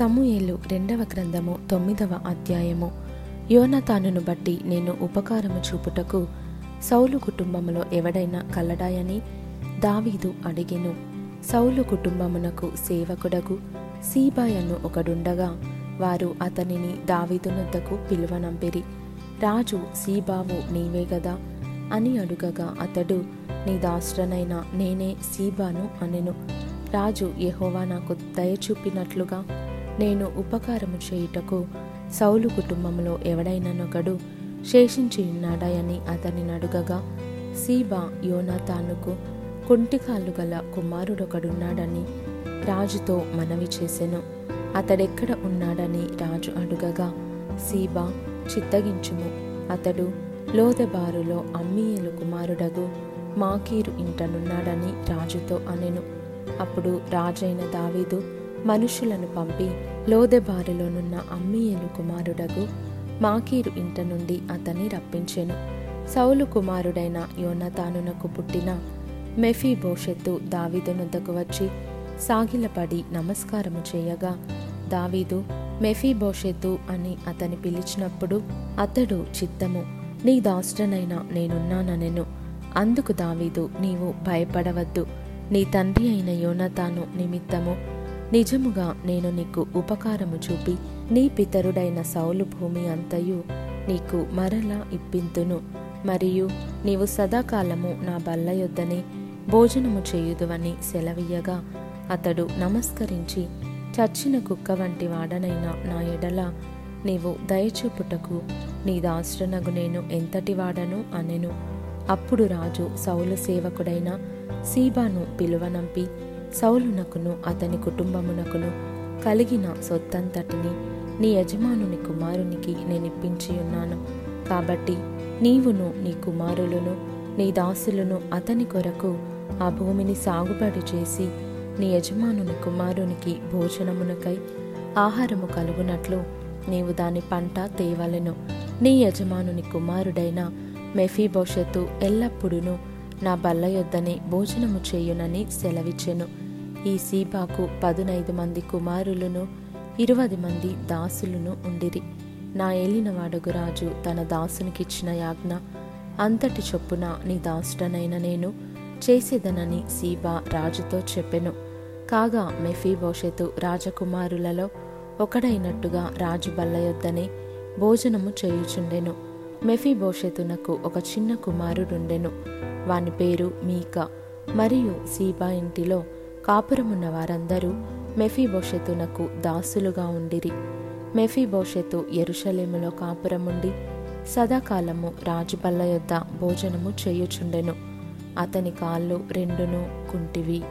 సమూయేలు రెండవ గ్రంథము తొమ్మిదవ అధ్యాయము. యోనతానును బట్టి నేను ఉపకారము చూపుటకు సౌలు కుటుంబములో ఎవడైనా కల్లడాయని దావీదు అడిగెను. సౌలు కుటుంబమునకు సేవకుడగు సీబాయను ఒకడుండగా వారు అతనిని దావీదునొద్దకు పిలువనంపిరి. రాజు సీబావు నీవే గదా అని అడుగగా అతడు నీ దాస్ట్రనైన నేనే సీబాను అనెను. రాజు యహోవా నాకు దయ చూపినట్లుగా నేను ఉపకారము చేయుటకు సౌలు కుటుంబంలో ఎవడైననొకడు శేషించి ఉన్నాడాయని అతనిని అడుగగా సీబా యోనాతానుకు కుంటికాలు గల కుమారుడొకడున్నాడని రాజుతో మనవి చేసెను. అతడెక్కడ ఉన్నాడని రాజు అడుగగా సీబా చిత్తగించుము. అతడు లోదెబారులో అమ్మీయలు కుమారుడగు మాకీరు ఇంటనున్నాడని రాజుతో అనెను. అప్పుడు రాజైన దావీదు మనుషులను పంపి లోదెబారులోనున్న అమ్మీయలు కుమారుడగు మాకీరు ఇంట నుండి అతన్ని రప్పించెను. సౌలు కుమారుడైన యోనతానునకు పుట్టిన మెఫీ భోషెత్తు దావీదునొద్దకు వచ్చి సాగిలపడి నమస్కారము చేయగా దావీదు మెఫీ భోషెత్తు అని అతని పిలిచినప్పుడు అతడు చిత్తము నీ దాష్టనైనా నేనున్నాననెను. అందుకు దావీదు నీవు భయపడవద్దు. నీ తండ్రి అయిన యోనతాను నిమిత్తము నిజముగా నేను నీకు ఉపకారము చూపి నీ పితరుడైన సౌలు భూమి అంతయు నీకు మరలా ఇప్పింతును. మరియు నీవు సదాకాలము నా బల్ల యొద్దనే భోజనము చేయుదువని సెలవీయగా అతడు నమస్కరించి చచ్చిన కుక్క వంటి వాడనైన నా ఎడల నీవు దయచూపుటకు నీ దాశ్రనగు నేను ఎంతటి వాడను అనెను. అప్పుడు రాజు సౌలు సేవకుడైన సీబాను పిలువనంపి సౌలునకును అతని కుటుంబమునకును కలిగిన సొత్తంతటిని నీ యజమానుని కుమారునికి నేనిప్పించి ఉన్నాను. కాబట్టి నీవును నీ కుమారులను నీ దాసులను అతని కొరకు ఆ భూమిని సాగుబడి చేసి నీ యజమానుని కుమారునికి భోజనమునకై ఆహారము కలుగునట్లు నీవు దాని పంట తేవలెను. నీ యజమానుని కుమారుడైన మెఫీభోషత్తు ఎల్లప్పుడూ నా బల్ల యొద్దనే భోజనము చేయునని సెలవిచ్చెను. ఈ సీబాకు పదునైదు మంది కుమారులను ఇరవై మంది దాసులను ఉండిరి. నా ఏలినవాడుగు రాజు తన దాసునికిచ్చిన యాజ్ఞ అంతటి చొప్పున నీ దాసుడనైన నేను చేసేదనని సీబా రాజుతో చెప్పెను. కాగా మెఫీభోషెతు రాజకుమారులలో ఒకడైనట్టుగా రాజు బల్ల యొద్దనే భోజనము చేయుచుండెను. మెఫీభోషెతునకు ఒక చిన్న కుమారుడుండెను. వాని పేరు మీక. మరియు సీబా ఇంటిలో కాపురమున్న వారందరూ మెఫీభోషెతునకు దాసులుగా ఉండిరి. మెఫీభోషెతు ఎరుషలేములో కాపురముండి సదాకాలము రాజుబల్ల యొద్ద భోజనము చేయుచుండెను. అతని కాళ్ళు రెండును కుంటివి.